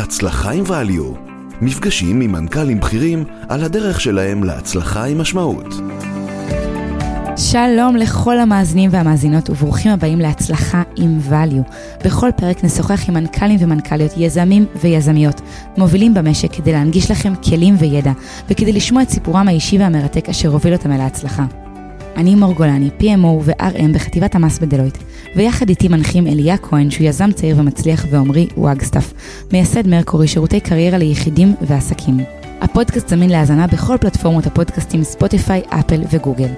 הצלחה עם value. מפגשים עם מנכ"לים בכירים על הדרך שלהם להצלחה עם משמעות. שלום לכל המאזינים והמאזינות וברוכים הבאים להצלחה עם value. בכל פרק נשוחח עם מנכ"לים ומנכ"ליות, יזמים ויזמיות, מובילים במשק כדי להנגיש לכם כלים וידע, וכדי לשמוע את סיפורם האישי והמרתק אשר הוביל אותם אל ההצלחה. אני מור גולני, PMO ו-RM בחטיבת המס בדלויט, ויחד איתי מנחים אליה כהן שהוא יזם צעיר ומצליח ועמרי וואגסטאפ, מייסד מרקורי שירותי קריירה ליחידים ועסקים. הפודקאסט זמין להאזנה בכל פלטפורמות הפודקאסטים ספוטיפיי, אפל וגוגל.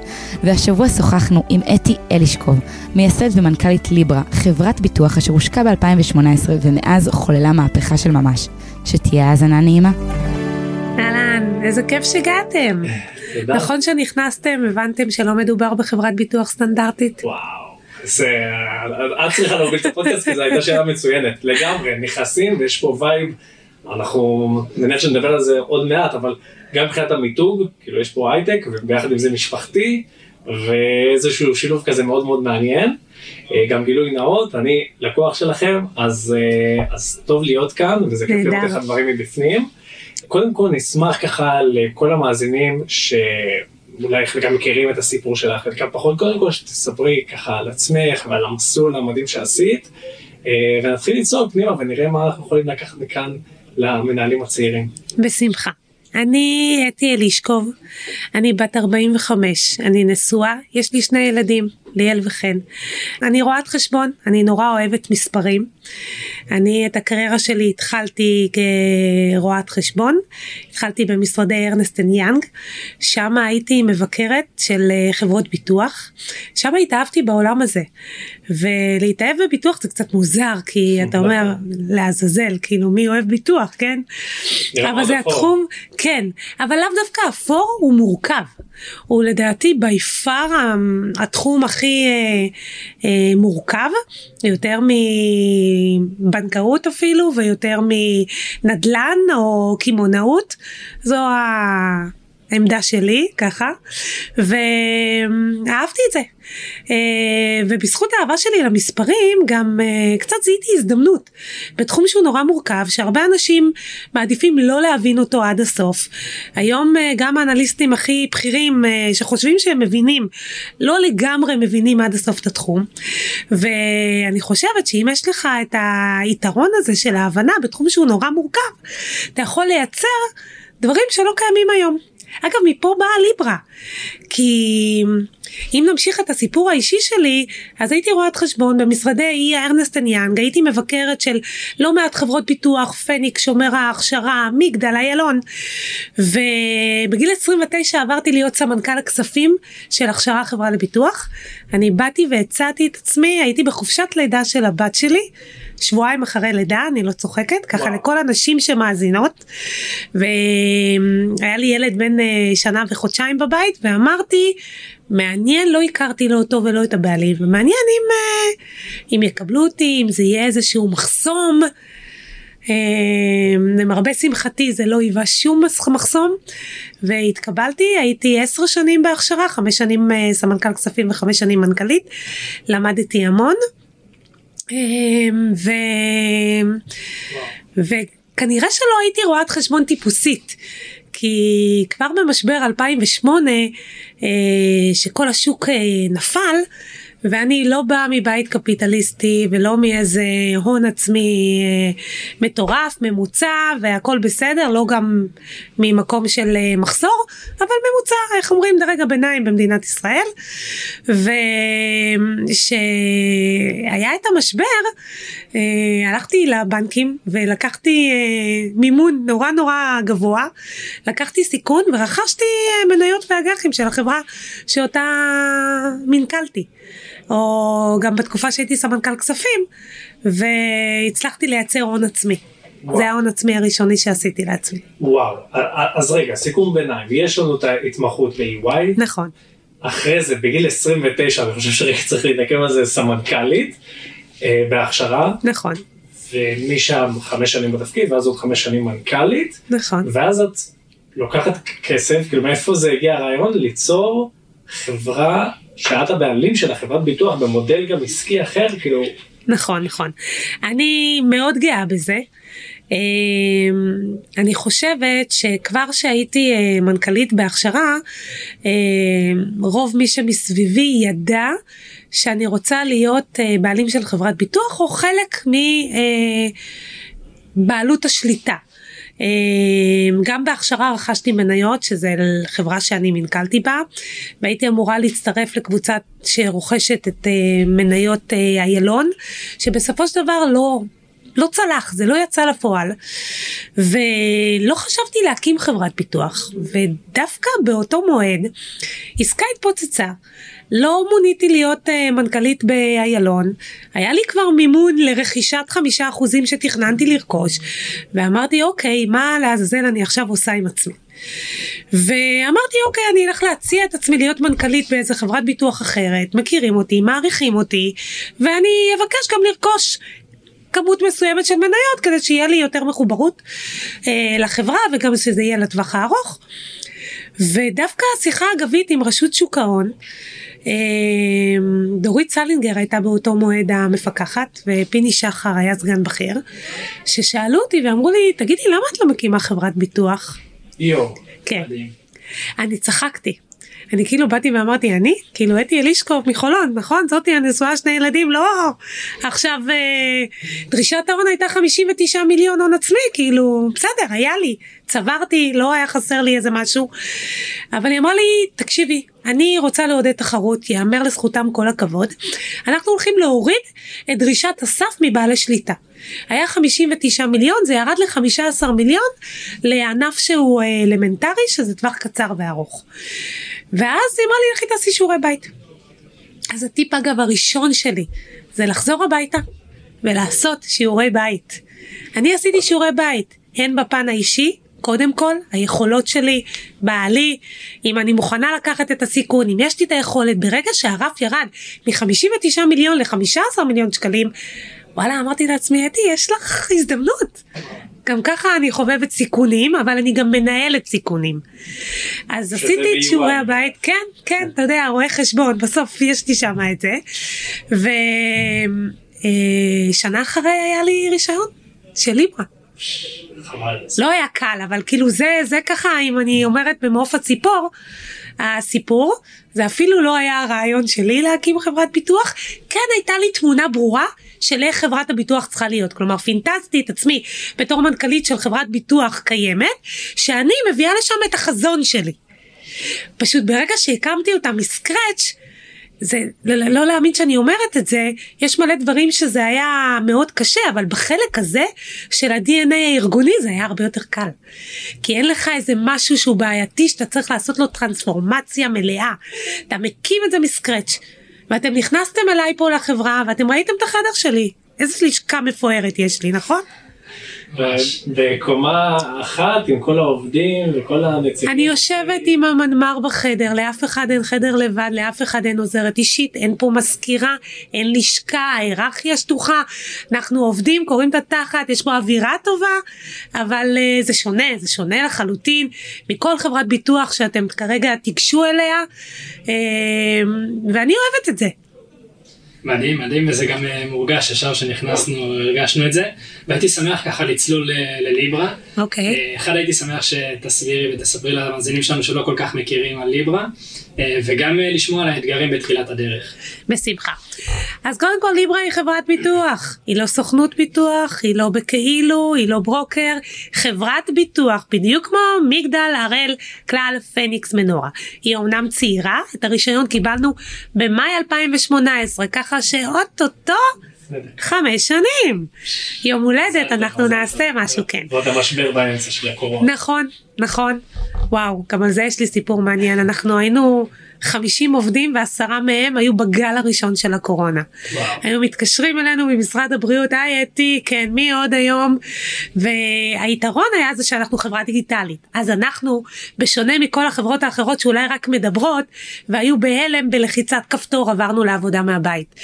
והשבוע שוחחנו עם אתי אלישקוב, מייסד ומנכ"לית ליברה, חברת ביטוח אשר הושקה ב-2018 ומאז חוללה מהפכה של ממש. שתהיה האזנה נעימה. אהלן, איזה כיף שהגעתם. תודה. נכון שנכנסתם, הבנתם שלא מדובר בחברת ביטוח סטנדרטית? וואו. זה, את צריכה להוביל את הפודקאסט כי זו הייתה שאלה מצוינת לגמרי נכנסים ויש פה vibe אנחנו נניח שנדבר על זה עוד מעט אבל גם מבחינת המיתוג כאילו יש פה הייטק וביחד עם זה משפחתי ואיזשהו שילוב כזה מאוד מאוד מעניין. אה, גם גילוי נאות אני לקוח שלכם אז, אה, אז טוב להיות כאן וזה כיף לראות. איך הדברים מבפנים. קודם כל נשמח ככה לכל המאזינים שאולי חלקם מכירים את הסיפור שלך, חלקם פחות, קודם כל שתספרי ככה על עצמך ועל המסלול המדהים שעשית, אה, ונתחיל לצעוק פנימה ונראה מה אנחנו יכולים לקחת מכאן למנהלים הצעירים. בשמחה. אני אתי אלישקוב, אני בת 45, אני נשואה, יש לי שני ילדים, ליאל וחן. אני רואת חשבון, אני נורא אוהבת מספרים. אני את הקריירה שלי התחלתי כרואת חשבון, התחלתי במשרדי ארנסטן יאנג, שם הייתי מבקרת של אה, חברות ביטוח, שם התאהבתי בעולם הזה. ולהתאהב בביטוח זה קצת מוזר, כי אתה אומר לעזאזל, כאילו מי אוהב ביטוח, כן? אבל זה אפור. התחום, כן, אבל לאו דווקא אפור הוא מורכב. הוא לדעתי בי פאר התחום הכי אה, אה, מורכב, יותר מבנקאות אפילו ויותר מנדל"ן או קמעונאות. זו העמדה שלי ככה ואהבתי את זה אה, ובזכות האהבה שלי למספרים גם אה, קצת זיהיתי הזדמנות בתחום שהוא נורא מורכב שהרבה אנשים מעדיפים לא להבין אותו עד הסוף. היום אה, גם האנליסטים הכי בכירים שחושבים שהם מבינים לא לגמרי מבינים עד הסוף את התחום ואני חושבת שאם יש לך את היתרון הזה של ההבנה בתחום שהוא נורא מורכב אתה יכול לייצר דברים שלא קיימים היום. אגב מפה באה ליברה. כי אם נמשיך את הסיפור האישי שלי אז הייתי רואת חשבון במשרדי אי ארנסטן יאנג. הייתי מבקרת של לא מעט חברות ביטוח פניק שומר ההכשרה מגדל איילון. ובגיל 29 עברתי להיות סמנכ"ל הכספים של הכשרה חברה לביטוח אני באתי והצעתי את עצמי הייתי בחופשת לידה של הבת שלי שבועיים אחרי לידה אני לא צוחקת ככה וואו. לכל הנשים שמאזינות והיה לי ילד בן אה, שנה וחודשיים בבית ואמרתי מעניין לא הכרתי לא אותו ולא את הבעלים ומעניין אם, אה, אם יקבלו אותי אם זה יהיה איזשהו מחסום. אה, למרבה שמחתי זה לא היווה שום מחסום והתקבלתי הייתי עשר שנים בהכשרה חמש שנים סמנכ"ל כספים וחמש שנים מנכ"לית למדתי המון. אמ, ו... וכנראה שלא הייתי רואת חשבון טיפוסית. כי כבר במשבר 2008 אה, שכל השוק אה, נפל ואני לא באה מבית קפיטליסטי ולא מאיזה הון עצמי אה, מטורף ממוצע והכל בסדר לא גם ממקום של אה, מחסור אבל ממוצע איך אומרים דרג הביניים במדינת ישראל ושהיה את המשבר אה, הלכתי לבנקים ולקחתי מימון נורא נורא גבוה לקחתי סיכון ורכשתי מניות ואג"חים של החברה שאותה מנכלתי. או גם בתקופה שהייתי סמנכ"ל כספים והצלחתי לייצר הון עצמי. וואו. זה ההון עצמי הראשוני שעשיתי לעצמי. וואו, אז רגע, סיכום ביניים, יש לנו את ההתמחות ב-EY, נכון. אחרי זה בגיל 29, אני חושב שרגע צריך להתעכב על זה סמנכ"לית, אה, בהכשרה, נכון. ומשם חמש שנים בתפקיד, ואז עוד חמש שנים מנכ"לית, נכון. ואז את לוקחת כסף, כאילו מאיפה זה הגיע הרעיון ליצור חברה שאת הבעלים של החברת ביטוח במודל גם עסקי אחר, כאילו, נכון נכון אני מאוד גאה בזה. אני חושבת שכבר שהייתי אה, מנכ"לית בהכשרה, אה, רוב מי שמסביבי ידע שאני רוצה להיות אה, בעלים של חברת ביטוח או חלק מבעלות השליטה. גם בהכשרה רכשתי מניות שזה חברה שאני מנכ"לתי בה והייתי אמורה להצטרף לקבוצה שרוכשת את מניות איילון שבסופו של דבר לא לא צלח, זה לא יצא לפועל. ולא חשבתי להקים חברת ביטוח, ודווקא באותו מועד עסקה התפוצצה. לא מוניתי להיות uh, מנכ"לית באיילון, היה לי כבר מימון לרכישת חמישה אחוזים שתכננתי לרכוש, ואמרתי אוקיי, מה לעזאזל אני עכשיו עושה עם עצמי. ואמרתי אוקיי אני אלך להציע את עצמי להיות מנכ"לית באיזה חברת ביטוח אחרת מכירים אותי מעריכים אותי ואני אבקש גם לרכוש כמות מסוימת של מניות כדי שיהיה לי יותר מחוברות אה, לחברה וגם שזה יהיה לטווח הארוך. ודווקא השיחה אגבית עם רשות שוק ההון, דורית סלינגר הייתה באותו מועד המפקחת ופיני שחר היה סגן בכיר, ששאלו אותי ואמרו לי תגידי למה את לא מקימה חברת ביטוח? יואו. כן. אני צחקתי. אני כאילו באתי ואמרתי אני כאילו אתי אלישקוב מחולון נכון זאתי הנשואה שני ילדים לא עכשיו אה, דרישת ההון הייתה 59 מיליון הון עצמי כאילו בסדר היה לי צברתי לא היה חסר לי איזה משהו אבל היא אמרה לי תקשיבי אני רוצה לעודד תחרות יאמר לזכותם כל הכבוד אנחנו הולכים להוריד את דרישת הסף מבעלי שליטה היה 59 מיליון זה ירד ל-15 מיליון לענף שהוא אה, אלמנטרי שזה טווח קצר וארוך ואז היא אמרה לי לכי תעשי שיעורי בית. אז הטיפ אגב הראשון שלי זה לחזור הביתה ולעשות שיעורי בית. אני עשיתי שיעורי בית הן בפן האישי קודם כל היכולות שלי בעלי אם אני מוכנה לקחת את הסיכון אם יש לי את היכולת ברגע שהרף ירד מ-59 מיליון ל-15 מיליון שקלים וואלה אמרתי לעצמי אתי יש לך הזדמנות גם ככה אני חובבת סיכונים אבל אני גם מנהלת סיכונים. אז עשיתי את שיעורי הבית כן כן אתה יודע רואה חשבון בסוף יש לי שם את זה. ושנה אה, אחרי היה לי רישיון של ליברה. לא היה קל אבל כאילו זה זה ככה אם אני אומרת במעוף הציפור הסיפור זה אפילו לא היה הרעיון שלי להקים חברת ביטוח כן הייתה לי תמונה ברורה של איך חברת הביטוח צריכה להיות כלומר פינטזתי את עצמי בתור מנכ"לית של חברת ביטוח קיימת שאני מביאה לשם את החזון שלי. פשוט ברגע שהקמתי אותה מסקרץ' זה לא, לא, לא להאמין שאני אומרת את זה יש מלא דברים שזה היה מאוד קשה אבל בחלק הזה של ה-DNA הארגוני זה היה הרבה יותר קל. כי אין לך איזה משהו שהוא בעייתי שאתה צריך לעשות לו טרנספורמציה מלאה. אתה מקים את זה מסקרץ' ואתם נכנסתם אליי פה לחברה ואתם ראיתם את החדר שלי איזה לשכה מפוארת יש לי נכון? בקומה אחת עם כל העובדים וכל הנציגים. אני יושבת עם המנמ"ר בחדר, לאף אחד אין חדר לבד, לאף אחד אין עוזרת אישית, אין פה מזכירה, אין לשכה, ההיררכיה שטוחה, אנחנו עובדים, קוראים את התחת, יש פה אווירה טובה, אבל uh, זה שונה, זה שונה לחלוטין מכל חברת ביטוח שאתם כרגע תיגשו אליה, uh, ואני אוהבת את זה. מדהים, מדהים, וזה גם אה, מורגש, ישר שנכנסנו, הרגשנו את זה, והייתי שמח ככה לצלול לליברה. אוקיי. Okay. אה, אחד הייתי שמח שתסבירי ותספרי למאזינים שלנו שלא כל כך מכירים על ליברה, אה, וגם לשמוע על האתגרים בתחילת הדרך. בשמחה. אז קודם כל ליברה היא חברת ביטוח, היא לא סוכנות ביטוח, היא לא בכאילו, היא לא ברוקר, חברת ביטוח, בדיוק כמו מגדל, הראל, כלל, פניקס, מנורה. היא אומנם צעירה, את הרישיון קיבלנו במאי 2018, ככה שאו-טו-טו חמש שנים. יום הולדת אנחנו נעשה משהו כן. ועוד המשבר באמצע של הקורונה. נכון, נכון. וואו, גם על זה יש לי סיפור מעניין. אנחנו היינו 50 עובדים ועשרה מהם היו בגל הראשון של הקורונה. וואו. היו מתקשרים אלינו ממשרד הבריאות, היי אתי, כן, מי עוד היום? והיתרון היה זה שאנחנו חברה דיגיטלית. אז אנחנו, בשונה מכל החברות האחרות שאולי רק מדברות, והיו בהלם בלחיצת כפתור עברנו לעבודה מהבית.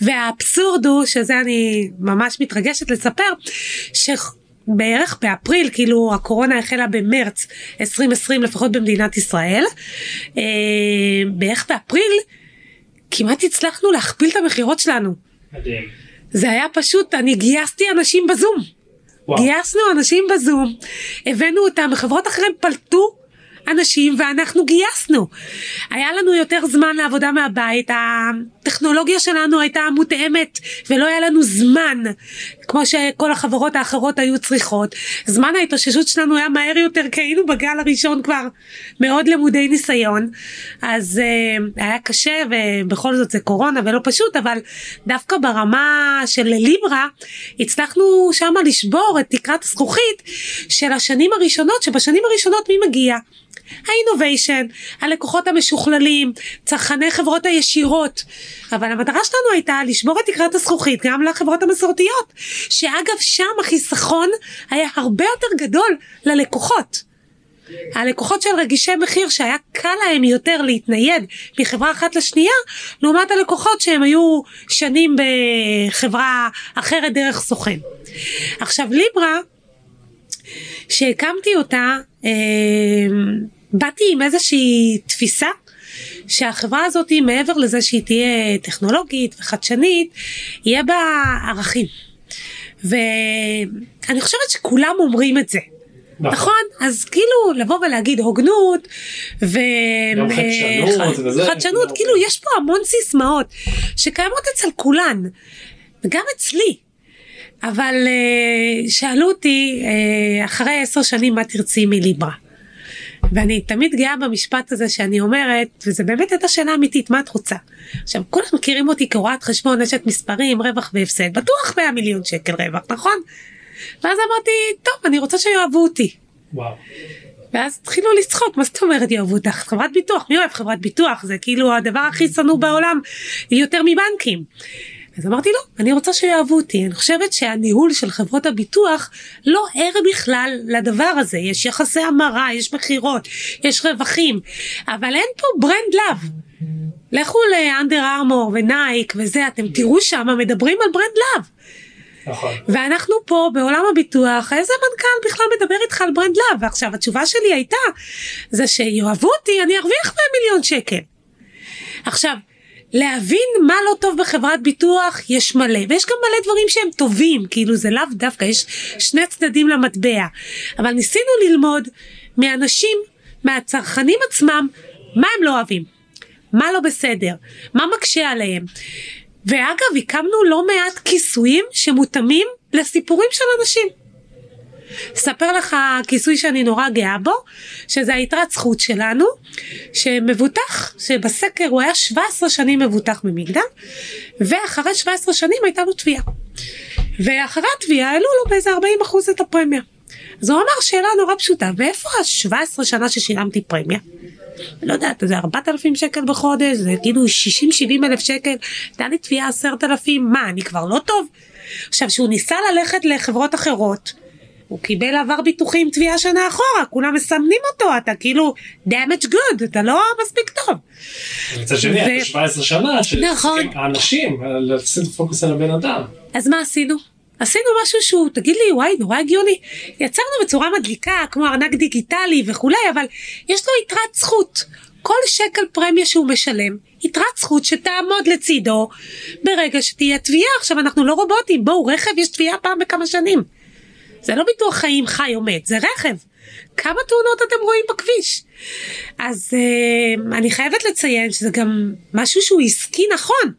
והאבסורד הוא, שזה אני ממש מתרגשת לספר, ש... בערך באפריל כאילו הקורונה החלה במרץ 2020 לפחות במדינת ישראל אה, בערך באפריל כמעט הצלחנו להכפיל את המכירות שלנו. מדהים. זה היה פשוט אני גייסתי אנשים בזום וואו. גייסנו אנשים בזום, הבאנו אותם, וחברות אחרים פלטו אנשים ואנחנו גייסנו. היה לנו יותר זמן לעבודה מהבית, הטכנולוגיה שלנו הייתה מותאמת ולא היה לנו זמן, כמו שכל החברות האחרות היו צריכות. זמן ההתאוששות שלנו היה מהר יותר, כי היינו בגל הראשון כבר מאוד למודי ניסיון, אז uh, היה קשה ובכל זאת זה קורונה ולא פשוט, אבל דווקא ברמה של ליברה הצלחנו שמה לשבור את תקרת הזכוכית של השנים הראשונות, שבשנים הראשונות מי מגיע? האינוביישן, הלקוחות המשוכללים, צרכני חברות הישירות. אבל המטרה שלנו הייתה לשבור את תקרת הזכוכית גם לחברות המסורתיות, שאגב שם החיסכון היה הרבה יותר גדול ללקוחות. הלקוחות של רגישי מחיר שהיה קל להם יותר להתנייד מחברה אחת לשנייה לעומת הלקוחות שהם היו שנים בחברה אחרת דרך סוכן. עכשיו ליברה שהקמתי אותה אה, באתי עם איזושהי תפיסה שהחברה הזאת מעבר לזה שהיא תהיה טכנולוגית וחדשנית יהיה בה ערכים. ואני חושבת שכולם אומרים את זה. נכון. נכון? אז כאילו לבוא ולהגיד הוגנות ו... גם חדשנות ח- וזה, חדשנות כאילו, כאילו יש פה המון סיסמאות שקיימות אצל כולן וגם אצלי. אבל אה, שאלו אותי אה, אחרי עשר שנים מה תרצי מליברה. ואני תמיד גאה במשפט הזה שאני אומרת, וזה באמת הייתה שאלה אמיתית, מה את רוצה? עכשיו, כולם מכירים אותי כרואת חשבון, אשת מספרים, רווח והפסד, בטוח 100 מיליון שקל רווח, נכון? ואז אמרתי, טוב, אני רוצה שיאהבו אותי. וואו. ואז התחילו לצחוק, מה זאת אומרת יאהבו אותך? חברת ביטוח, מי אוהב חברת ביטוח? זה כאילו הדבר הכי שנוא בעולם, יותר מבנקים. אז אמרתי לא, אני רוצה שיאהבו אותי. אני חושבת שהניהול של חברות הביטוח לא ער בכלל לדבר הזה. יש יחסי המרה, יש מכירות, יש רווחים, אבל אין פה brand love. לכו ל Under Armour ו Nike וזה, אתם תראו שם מדברים על brand love. נכון. ואנחנו פה בעולם הביטוח, איזה מנכ"ל בכלל מדבר איתך על brand love? ועכשיו התשובה שלי הייתה, זה שיאהבו אותי, אני ארוויח 100 מיליון שקל. עכשיו, להבין מה לא טוב בחברת ביטוח יש מלא, ויש גם מלא דברים שהם טובים, כאילו זה לאו דווקא, יש שני צדדים למטבע. אבל ניסינו ללמוד מאנשים, מהצרכנים עצמם, מה הם לא אוהבים, מה לא בסדר, מה מקשה עליהם. ואגב, הקמנו לא מעט כיסויים שמותאמים לסיפורים של אנשים. אספר לך כיסוי שאני נורא גאה בו, שזה היתרת זכות שלנו, שמבוטח, שבסקר הוא היה 17 שנים מבוטח במגדל, ואחרי 17 שנים הייתה לו תביעה. ואחרי התביעה העלו לו באיזה 40 אחוז את הפרמיה. אז הוא אמר שאלה נורא פשוטה, ואיפה ה-17 שנה ששילמתי פרמיה? לא יודעת, זה 4,000 שקל בחודש, זה כאילו 60-70 אלף שקל, הייתה לי תביעה 10,000, מה, אני כבר לא טוב? עכשיו, שהוא ניסה ללכת לחברות אחרות, הוא קיבל עבר ביטוחי עם תביעה שנה אחורה, כולם מסמנים אותו, אתה כאילו damage good, אתה לא מספיק טוב. מצד שני, ו- אתה 17 שנה, נכון. האנשים, לשים פוקוס על הבן אדם. אז מה עשינו? עשינו משהו שהוא, תגיד לי, וואי, נורא הגיוני. יצרנו בצורה מדליקה, כמו ארנק דיגיטלי וכולי, אבל יש לו יתרת זכות. כל שקל פרמיה שהוא משלם, יתרת זכות שתעמוד לצידו ברגע שתהיה תביעה. עכשיו, אנחנו לא רובוטים, בואו, רכב יש תביעה פעם בכמה שנים. זה לא ביטוח חיים חי או מת, זה רכב. כמה תאונות אתם רואים בכביש? אז uh, אני חייבת לציין שזה גם משהו שהוא עסקי נכון.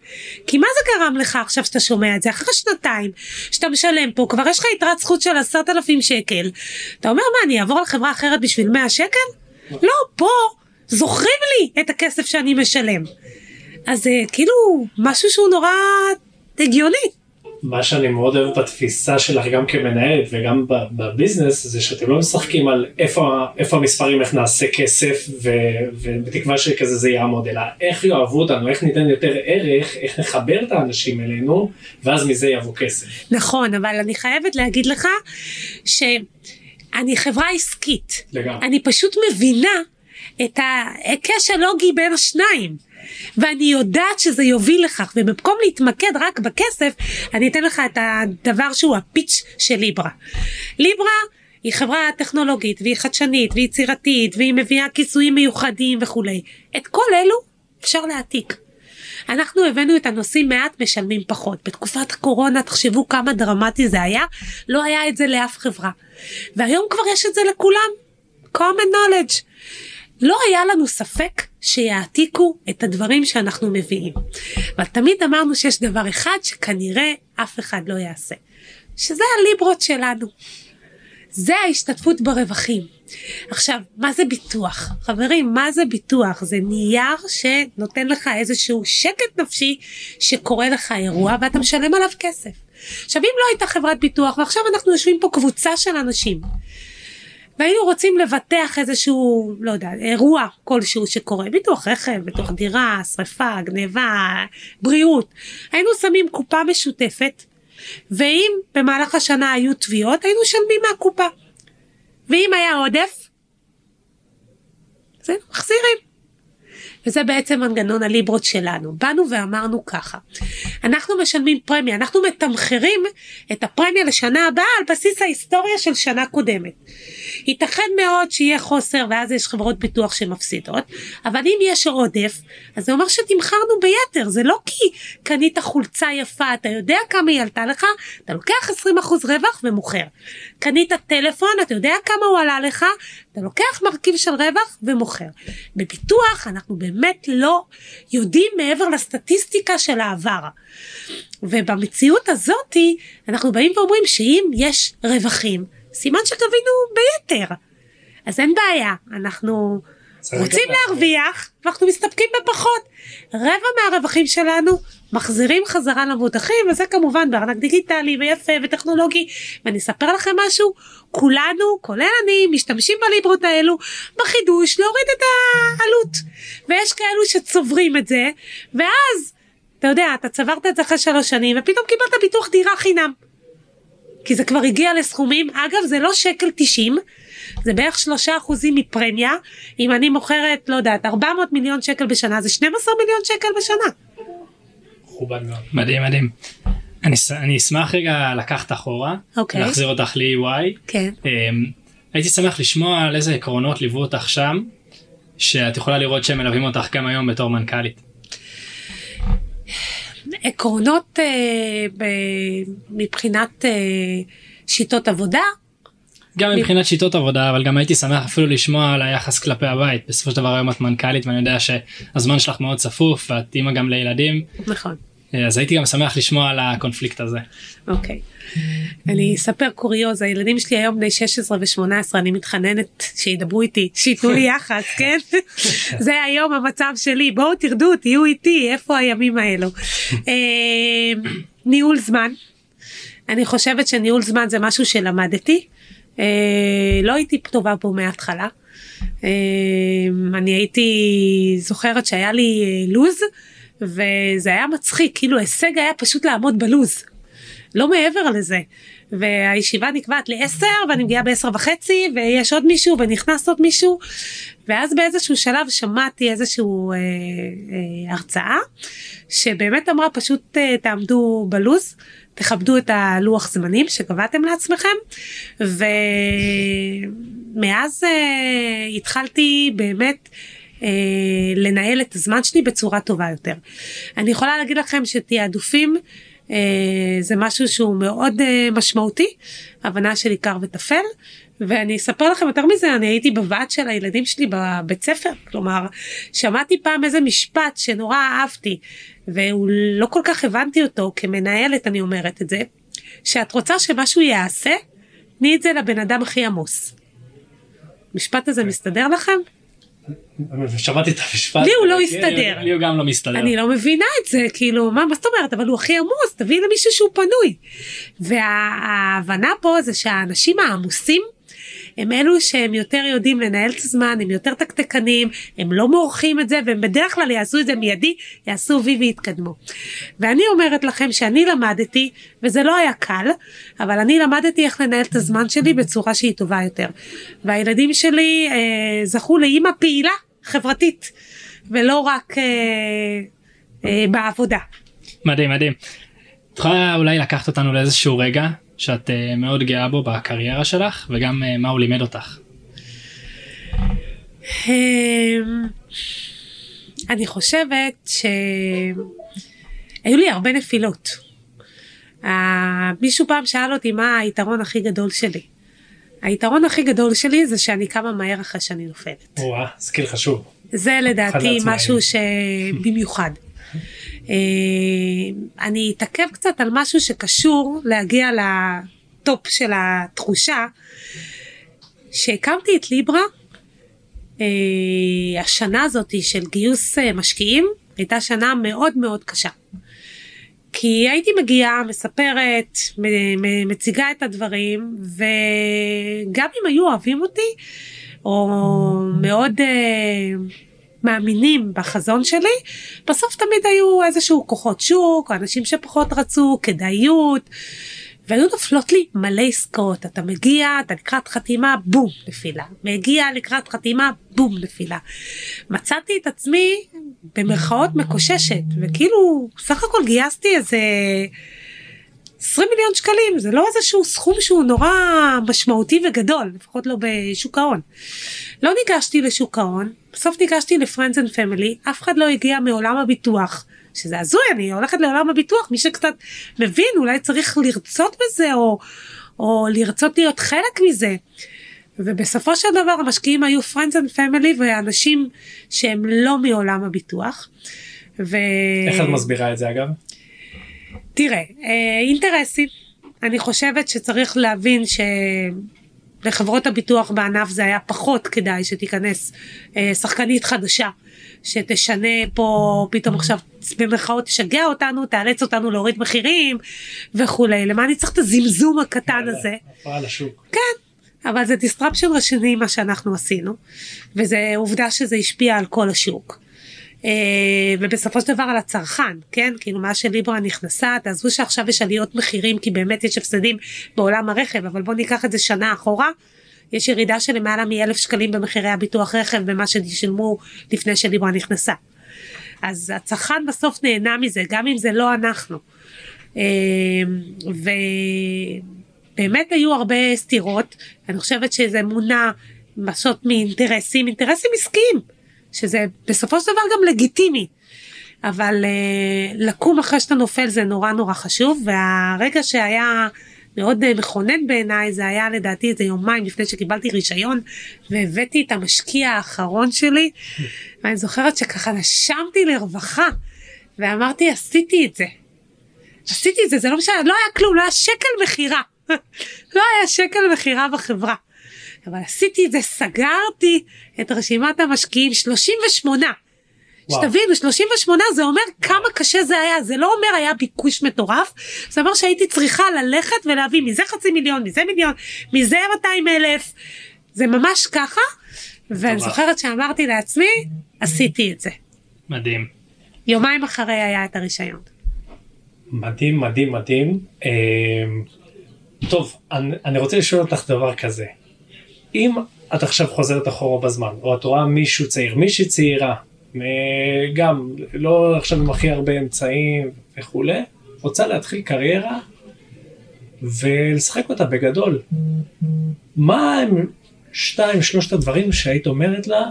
כי מה זה גרם לך עכשיו שאתה שומע את זה? אחרי שנתיים שאתה משלם פה, כבר יש לך יתרת זכות של עשרת אלפים שקל. אתה אומר מה, אני אעבור לחברה אחרת בשביל 100 שקל? לא, פה זוכרים לי את הכסף שאני משלם. אז זה כאילו משהו שהוא נורא הגיוני. מה שאני מאוד אוהב בתפיסה שלך גם כמנהלת וגם בביזנס זה שאתם לא משחקים על איפה, איפה המספרים איך נעשה כסף ו, ובתקווה שכזה זה יעמוד אלא איך יאהבו אותנו איך ניתן יותר ערך איך נחבר את האנשים אלינו ואז מזה יבוא כסף. נכון, אבל אני חייבת להגיד לך שאני חברה עסקית. לגמרי. אני פשוט מבינה את ההיקש הלוגי בין השניים. ואני יודעת שזה יוביל לכך, ובמקום להתמקד רק בכסף, אני אתן לך את הדבר שהוא הפיץ' של ליברה. ליברה היא חברה טכנולוגית, והיא חדשנית, והיא יצירתית, והיא מביאה כיסויים מיוחדים וכולי. את כל אלו אפשר להעתיק. אנחנו הבאנו את הנושאים מעט משלמים פחות. בתקופת הקורונה תחשבו כמה דרמטי זה היה, לא היה את זה לאף חברה. והיום כבר יש את זה לכולם. common knowledge. לא היה לנו ספק שיעתיקו את הדברים שאנחנו מביאים. אבל תמיד אמרנו שיש דבר אחד שכנראה אף אחד לא יעשה. שזה הליברות שלנו. זה ההשתתפות ברווחים. עכשיו, מה זה ביטוח? חברים, מה זה ביטוח? זה נייר שנותן לך איזשהו שקט נפשי שקורה לך אירוע ואתה משלם עליו כסף. עכשיו, אם לא הייתה חברת ביטוח ועכשיו אנחנו יושבים פה קבוצה של אנשים והיינו רוצים לבטח איזשהו, לא יודע, אירוע כלשהו שקורה, ביטוח רכב, ביטוח דירה, שרפה, גניבה, בריאות, היינו שמים קופה משותפת ואם במהלך השנה היו תביעות היינו משלמים מהקופה. ואם היה עודף, זה מחזירים. וזה בעצם מנגנון הליברות שלנו. באנו ואמרנו ככה, אנחנו משלמים פרמיה, אנחנו מתמחרים את הפרמיה לשנה הבאה על בסיס ההיסטוריה של שנה קודמת. ייתכן מאוד שיהיה חוסר ואז יש חברות ביטוח שמפסידות, אבל אם יש עודף, אז זה אומר שתמחרנו ביתר, זה לא כי קנית חולצה יפה, אתה יודע כמה היא עלתה לך, אתה לוקח 20% רווח ומוכר. קנית טלפון, אתה יודע כמה הוא עלה לך, אתה לוקח מרכיב של רווח ומוכר. בביטוח אנחנו באמת לא יודעים מעבר לסטטיסטיקה של העבר. ובמציאות הזאתי אנחנו באים ואומרים שאם יש רווחים, סימן שתבינו ביתר. אז אין בעיה, אנחנו רוצים להרוויח ואנחנו מסתפקים בפחות. רבע מהרווחים שלנו מחזירים חזרה למבוטחים וזה כמובן בארנק דיגיטלי ויפה וטכנולוגי ואני אספר לכם משהו כולנו כולל אני משתמשים בליברות האלו בחידוש להוריד את העלות ויש כאלו שצוברים את זה ואז אתה יודע אתה צברת את זה אחרי שלוש שנים ופתאום קיבלת ביטוח דירה חינם. כי זה כבר הגיע לסכומים אגב זה לא שקל 90 זה בערך שלושה אחוזים מפרמיה אם אני מוכרת לא יודעת 400 מיליון שקל בשנה זה 12 מיליון שקל בשנה. מכובד מאוד. מדהים מדהים. אני, אני אשמח רגע לקחת אחורה, אוקיי. okay. להחזיר אותך ל-EY. כן. Um, הייתי שמח לשמוע על איזה עקרונות ליוו אותך שם, שאת יכולה לראות שהם מלווים אותך גם היום בתור מנכ"לית. עקרונות אה, ב, מבחינת אה, שיטות עבודה. גם מבחינת שיטות עבודה אבל גם הייתי שמח אפילו לשמוע על היחס כלפי הבית בסופו של דבר היום את מנכ"לית ואני יודע שהזמן שלך מאוד צפוף ואת אימא גם לילדים נכון. אז הייתי גם שמח לשמוע על הקונפליקט הזה. אוקיי. אני אספר קוריוז הילדים שלי היום בני 16 ו18 אני מתחננת שידברו איתי שייתנו לי יחס כן זה היום המצב שלי בואו תרדו תהיו איתי איפה הימים האלו. אה, ניהול זמן. אני חושבת שניהול זמן זה משהו שלמדתי. אה, לא הייתי טובה בו מההתחלה. אה, אני הייתי זוכרת שהיה לי אה, לוז וזה היה מצחיק כאילו הישג היה פשוט לעמוד בלוז. לא מעבר לזה. והישיבה נקבעת לעשר ואני מגיעה בעשר וחצי ויש עוד מישהו ונכנס עוד מישהו ואז באיזשהו שלב שמעתי איזשהו אה, אה, הרצאה שבאמת אמרה פשוט אה, תעמדו בלוז תכבדו את הלוח זמנים שקבעתם לעצמכם ומאז אה, התחלתי באמת אה, לנהל את הזמן שלי בצורה טובה יותר. אני יכולה להגיד לכם שתעדופים אה, זה משהו שהוא מאוד אה, משמעותי הבנה של עיקר וטפל ואני אספר לכם יותר מזה אני הייתי בוועד של הילדים שלי בבית ספר כלומר שמעתי פעם איזה משפט שנורא אהבתי ולא כל כך הבנתי אותו כמנהלת אני אומרת את זה שאת רוצה שמשהו יעשה תני את זה לבן אדם הכי עמוס. משפט הזה מסתדר לכם? שמעתי את המשפט. לי הוא לא הסתדר. לי הוא גם לא מסתדר. אני לא מבינה את זה, כאילו, מה, מה זאת אומרת, אבל הוא הכי עמוס, תביא למישהו שהוא פנוי. וההבנה פה זה שהאנשים העמוסים, הם אלו שהם יותר יודעים לנהל את הזמן, הם יותר תקתקנים, הם לא מורחים את זה, והם בדרך כלל יעשו את זה מיידי, יעשו וי ויתקדמו. ואני אומרת לכם שאני למדתי, וזה לא היה קל, אבל אני למדתי איך לנהל את הזמן שלי בצורה שהיא טובה יותר. והילדים שלי אה, זכו לאימא פעילה חברתית, ולא רק אה, אה, בעבודה. מדהים מדהים. את יכולה אולי לקחת אותנו לאיזשהו רגע שאת uh, מאוד גאה בו בקריירה שלך וגם uh, מה הוא לימד אותך. אמ, אני חושבת שהיו לי הרבה נפילות. מישהו פעם שאל אותי מה היתרון הכי גדול שלי. היתרון הכי גדול שלי זה שאני קמה מהר אחרי שאני נופלת. וואה, skill חשוב. זה לדעתי משהו שבמיוחד. אה, אני אתעכב קצת על משהו שקשור להגיע ל top של התחושה. שהקמתי את ליברה, אה, השנה הזאת של גיוס אה, משקיעים הייתה שנה מאוד מאוד קשה. כי הייתי מגיעה, מספרת, מציגה את הדברים, וגם אם היו אוהבים אותי, או מאוד מאמינים בחזון שלי, בסוף תמיד היו איזשהו כוחות שוק, או אנשים שפחות רצו, כדאיות. והיו נופלות לי מלא עסקאות, אתה מגיע, אתה לקראת חתימה, בום, נפילה. מגיע לקראת חתימה, בום, נפילה. מצאתי את עצמי במרכאות מקוששת, וכאילו, סך הכל גייסתי איזה 20 מיליון שקלים, זה לא איזשהו סכום שהוא נורא משמעותי וגדול, לפחות לא בשוק ההון. לא ניגשתי לשוק ההון, בסוף ניגשתי ל friends and family, אף אחד לא הגיע מעולם הביטוח. שזה הזוי, אני הולכת לעולם הביטוח, מי שקצת מבין אולי צריך לרצות בזה או, או לרצות להיות חלק מזה. ובסופו של דבר המשקיעים היו friends and family ואנשים שהם לא מעולם הביטוח. ו... איך את מסבירה את זה אגב? תראה, אה, אינטרסים. אני חושבת שצריך להבין שלחברות הביטוח בענף זה היה פחות כדאי שתיכנס אה, שחקנית חדשה שתשנה פה פתאום עכשיו במרכאות תשגע אותנו תאלץ אותנו להוריד מחירים וכולי למה אני צריך את הזמזום הקטן הזה. כן. אבל זה disruption רשני מה שאנחנו עשינו וזה עובדה שזה השפיע על כל השוק. Uh, ובסופו של דבר על הצרכן כן כאילו מה שליברה נכנסה תעזבו שעכשיו יש עליות מחירים כי באמת יש הפסדים בעולם הרכב אבל בוא ניקח את זה שנה אחורה יש ירידה של למעלה מאלף שקלים במחירי הביטוח רכב במה ששילמו לפני שליברה נכנסה. אז הצרכן בסוף נהנה מזה גם אם זה לא אנחנו. אמ, ובאמת היו הרבה סתירות אני חושבת שזה מונע משות מאינטרסים אינטרסים עסקיים שזה בסופו של דבר גם לגיטימי. אבל uh, לקום אחרי שאתה נופל זה נורא נורא חשוב והרגע שהיה מאוד אה, מכונן בעיניי זה היה לדעתי איזה יומיים לפני שקיבלתי רישיון והבאתי את המשקיע האחרון שלי ואני זוכרת שככה נשמתי לרווחה ואמרתי עשיתי את זה. עשיתי את זה זה לא משנה לא היה כלום לא היה שקל מכירה לא היה שקל מכירה בחברה. אבל עשיתי את זה סגרתי את רשימת המשקיעים 38 שתבינו 38 זה אומר כמה קשה זה היה זה לא אומר היה ביקוש מטורף זה אומר שהייתי צריכה ללכת ולהביא מזה חצי מיליון מזה מיליון מזה 200 אלף זה ממש ככה ואני זוכרת שאמרתי לעצמי עשיתי את זה. מדהים. יומיים אחרי היה את הרישיון. מדהים מדהים מדהים. אה, טוב אני, אני רוצה לשאול אותך דבר כזה. אם את עכשיו חוזרת אחורה בזמן או את רואה מישהו צעיר מישהי צעירה גם לא עכשיו עם הכי הרבה אמצעים וכולי, רוצה להתחיל קריירה ולשחק אותה בגדול. מה הם שתיים שלושת הדברים שהיית אומרת לה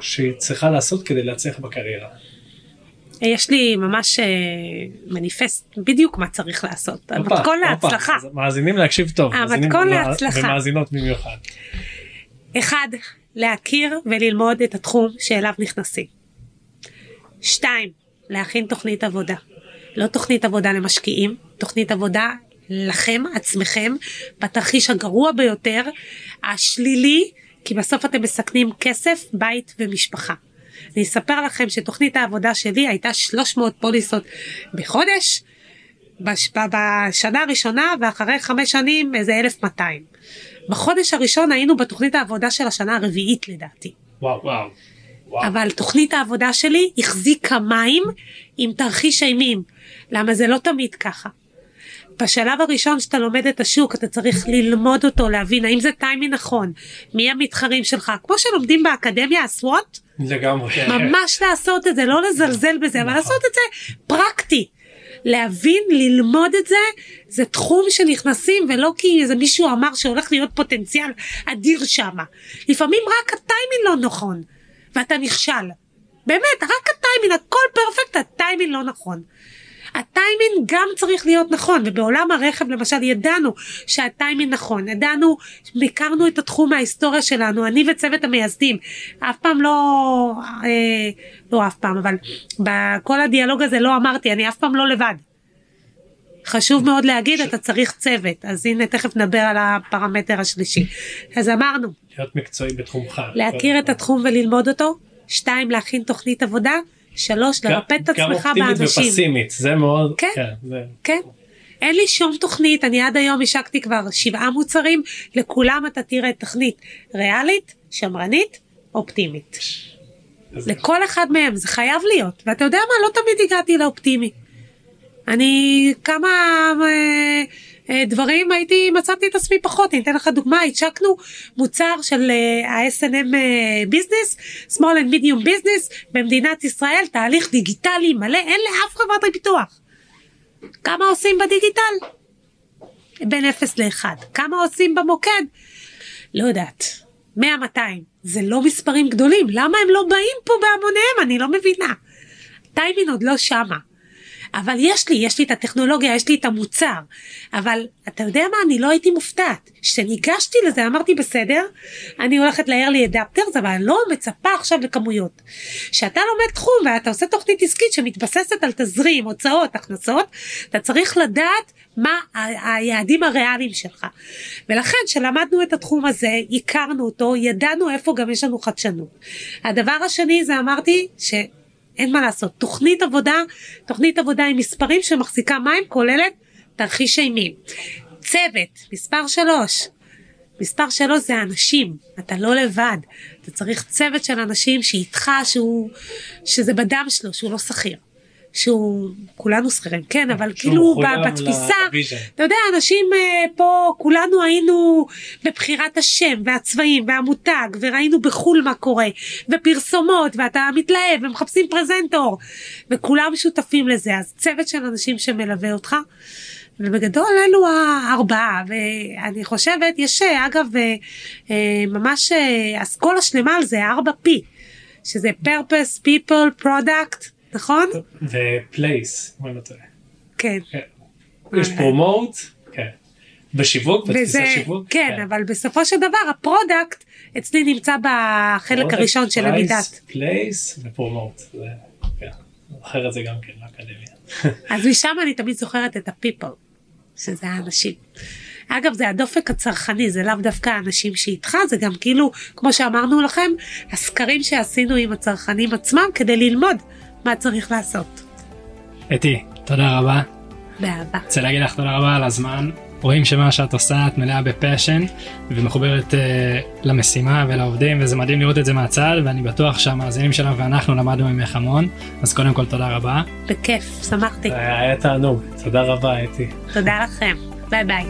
שהיא צריכה לעשות כדי להצליח בקריירה? יש לי ממש אה, מניפסט בדיוק מה צריך לעשות. המתכון להצלחה. מאזינים להקשיב טוב. המתכון להצלחה. ומאזינות במיוחד. אחד, להכיר וללמוד את התחום שאליו נכנסים. שתיים, להכין תוכנית עבודה. לא תוכנית עבודה למשקיעים, תוכנית עבודה לכם עצמכם בתרחיש הגרוע ביותר, השלילי, כי בסוף אתם מסכנים כסף, בית ומשפחה. אני אספר לכם שתוכנית העבודה שלי הייתה 300 פוליסות בחודש, בש... בשנה הראשונה ואחרי חמש שנים איזה 1200. בחודש הראשון היינו בתוכנית העבודה של השנה הרביעית לדעתי. וואו וואו. אבל תוכנית העבודה שלי החזיקה מים עם תרחיש אימים. למה זה לא תמיד ככה. בשלב הראשון שאתה לומד את השוק אתה צריך ללמוד אותו להבין האם זה טיימי נכון מי המתחרים שלך כמו שלומדים באקדמיה הסוואט לגמרי ממש לעשות את זה לא לזלזל בזה אבל לעשות את זה פרקטי להבין ללמוד את זה זה תחום שנכנסים ולא כי איזה מישהו אמר שהולך להיות פוטנציאל אדיר שמה לפעמים רק הטיימינג לא נכון ואתה נכשל. באמת, רק הטיימינג, הכל פרפקט, הטיימינג לא נכון. הטיימינג גם צריך להיות נכון, ובעולם הרכב למשל ידענו שהטיימינג נכון, ידענו, הכרנו את התחום מההיסטוריה שלנו, אני וצוות המייסדים, אף פעם לא, אה, לא אף פעם, אבל בכל הדיאלוג הזה לא אמרתי, אני אף פעם לא לבד. חשוב מאוד להגיד, אתה צריך צוות, אז הנה תכף נדבר על הפרמטר השלישי. אז אמרנו, להיות מקצועי בתחומך. להכיר את התחום וללמוד אותו, שתיים, להכין תוכנית עבודה, שלוש, לרפא את גם עצמך אופטימית באנשים. ופסימית, זה מאוד, כן. זה- כן. אין לי שום תוכנית, אני עד היום השקתי כבר שבעה מוצרים, לכולם אתה תראה תוכנית ריאלית, שמרנית, אופטימית. לכל אחד מהם זה חייב להיות, ואתה יודע מה, לא תמיד הגעתי לאופטימי. אני כמה אה, דברים הייתי, מצאתי את עצמי פחות, אני אתן לך דוגמה, השקנו מוצר של אה, אה, ביזנס, small and medium business במדינת ישראל, תהליך דיגיטלי מלא, אין לאף חברת ביטוח. כמה עושים בדיגיטל? בין 0 ל-1. כמה עושים במוקד? לא יודעת. 100-200. זה לא מספרים גדולים. למה הם לא באים פה בהמוניהם? אני לא מבינה. טיימין עוד לא שמה. אבל יש לי, יש לי את הטכנולוגיה, יש לי את המוצר. אבל אתה יודע מה, אני לא הייתי מופתעת. כשניגשתי לזה אמרתי בסדר, אני הולכת ל-early adapters, אבל אני לא מצפה עכשיו לכמויות. כשאתה לומד תחום ואתה עושה תוכנית עסקית שמתבססת על תזרים, הוצאות, הכנסות, אתה צריך לדעת מה היעדים הריאליים שלך. ולכן כשלמדנו את התחום הזה, הכרנו אותו, ידענו איפה גם יש לנו חדשנות. הדבר השני זה אמרתי ש... אין מה לעשות, תוכנית עבודה, תוכנית עבודה עם מספרים שמחזיקה מים כוללת תרחיש אימים. צוות, מספר שלוש. מספר שלוש זה אנשים, אתה לא לבד, אתה צריך צוות של אנשים שאיתך, שהוא, שזה בדם שלו, שהוא לא שכיר. שהוא, כולנו שכירים, כן, אבל כאילו בתפיסה. אתה יודע, אנשים אה, פה, כולנו היינו בבחירת השם והצבעים והמותג, וראינו בחו"ל מה קורה, ופרסומות, ואתה מתלהב, ומחפשים פרזנטור, וכולם שותפים לזה, אז צוות של אנשים שמלווה אותך. ובגדול אלו הארבעה ואני חושבת יש אה, אגב אה, ממש אסכולה שלמה על זה 4P שזה purpose people product נכון? ו-place, אם אני לא טועה. כן. כן. יש פרומוט, כן. בשיווק, בתפיסה שיווק. כן, אבל בסופו של דבר הפרודקט אצלי נמצא בחלק Product, הראשון של למידת. place ופרומוט. כן. את זה גם כן לאקדמיה. אז משם אני תמיד זוכרת את ה-people, שזה האנשים. אגב זה הדופק הצרכני זה לאו דווקא האנשים שאיתך זה גם כאילו כמו שאמרנו לכם הסקרים שעשינו עם הצרכנים עצמם כדי ללמוד מה צריך לעשות. אתי, תודה רבה. באהבה. רוצה להגיד לך תודה רבה על הזמן. רואים שמה שאת עושה את מלאה בפאשן ומחוברת uh, למשימה ולעובדים וזה מדהים לראות את זה מהצד ואני בטוח שהמאזינים שלנו ואנחנו למדנו ממך המון אז קודם כל תודה רבה. בכיף שמחתי. היה תענוג. תודה רבה, אתי. תודה לכם. ביי ביי.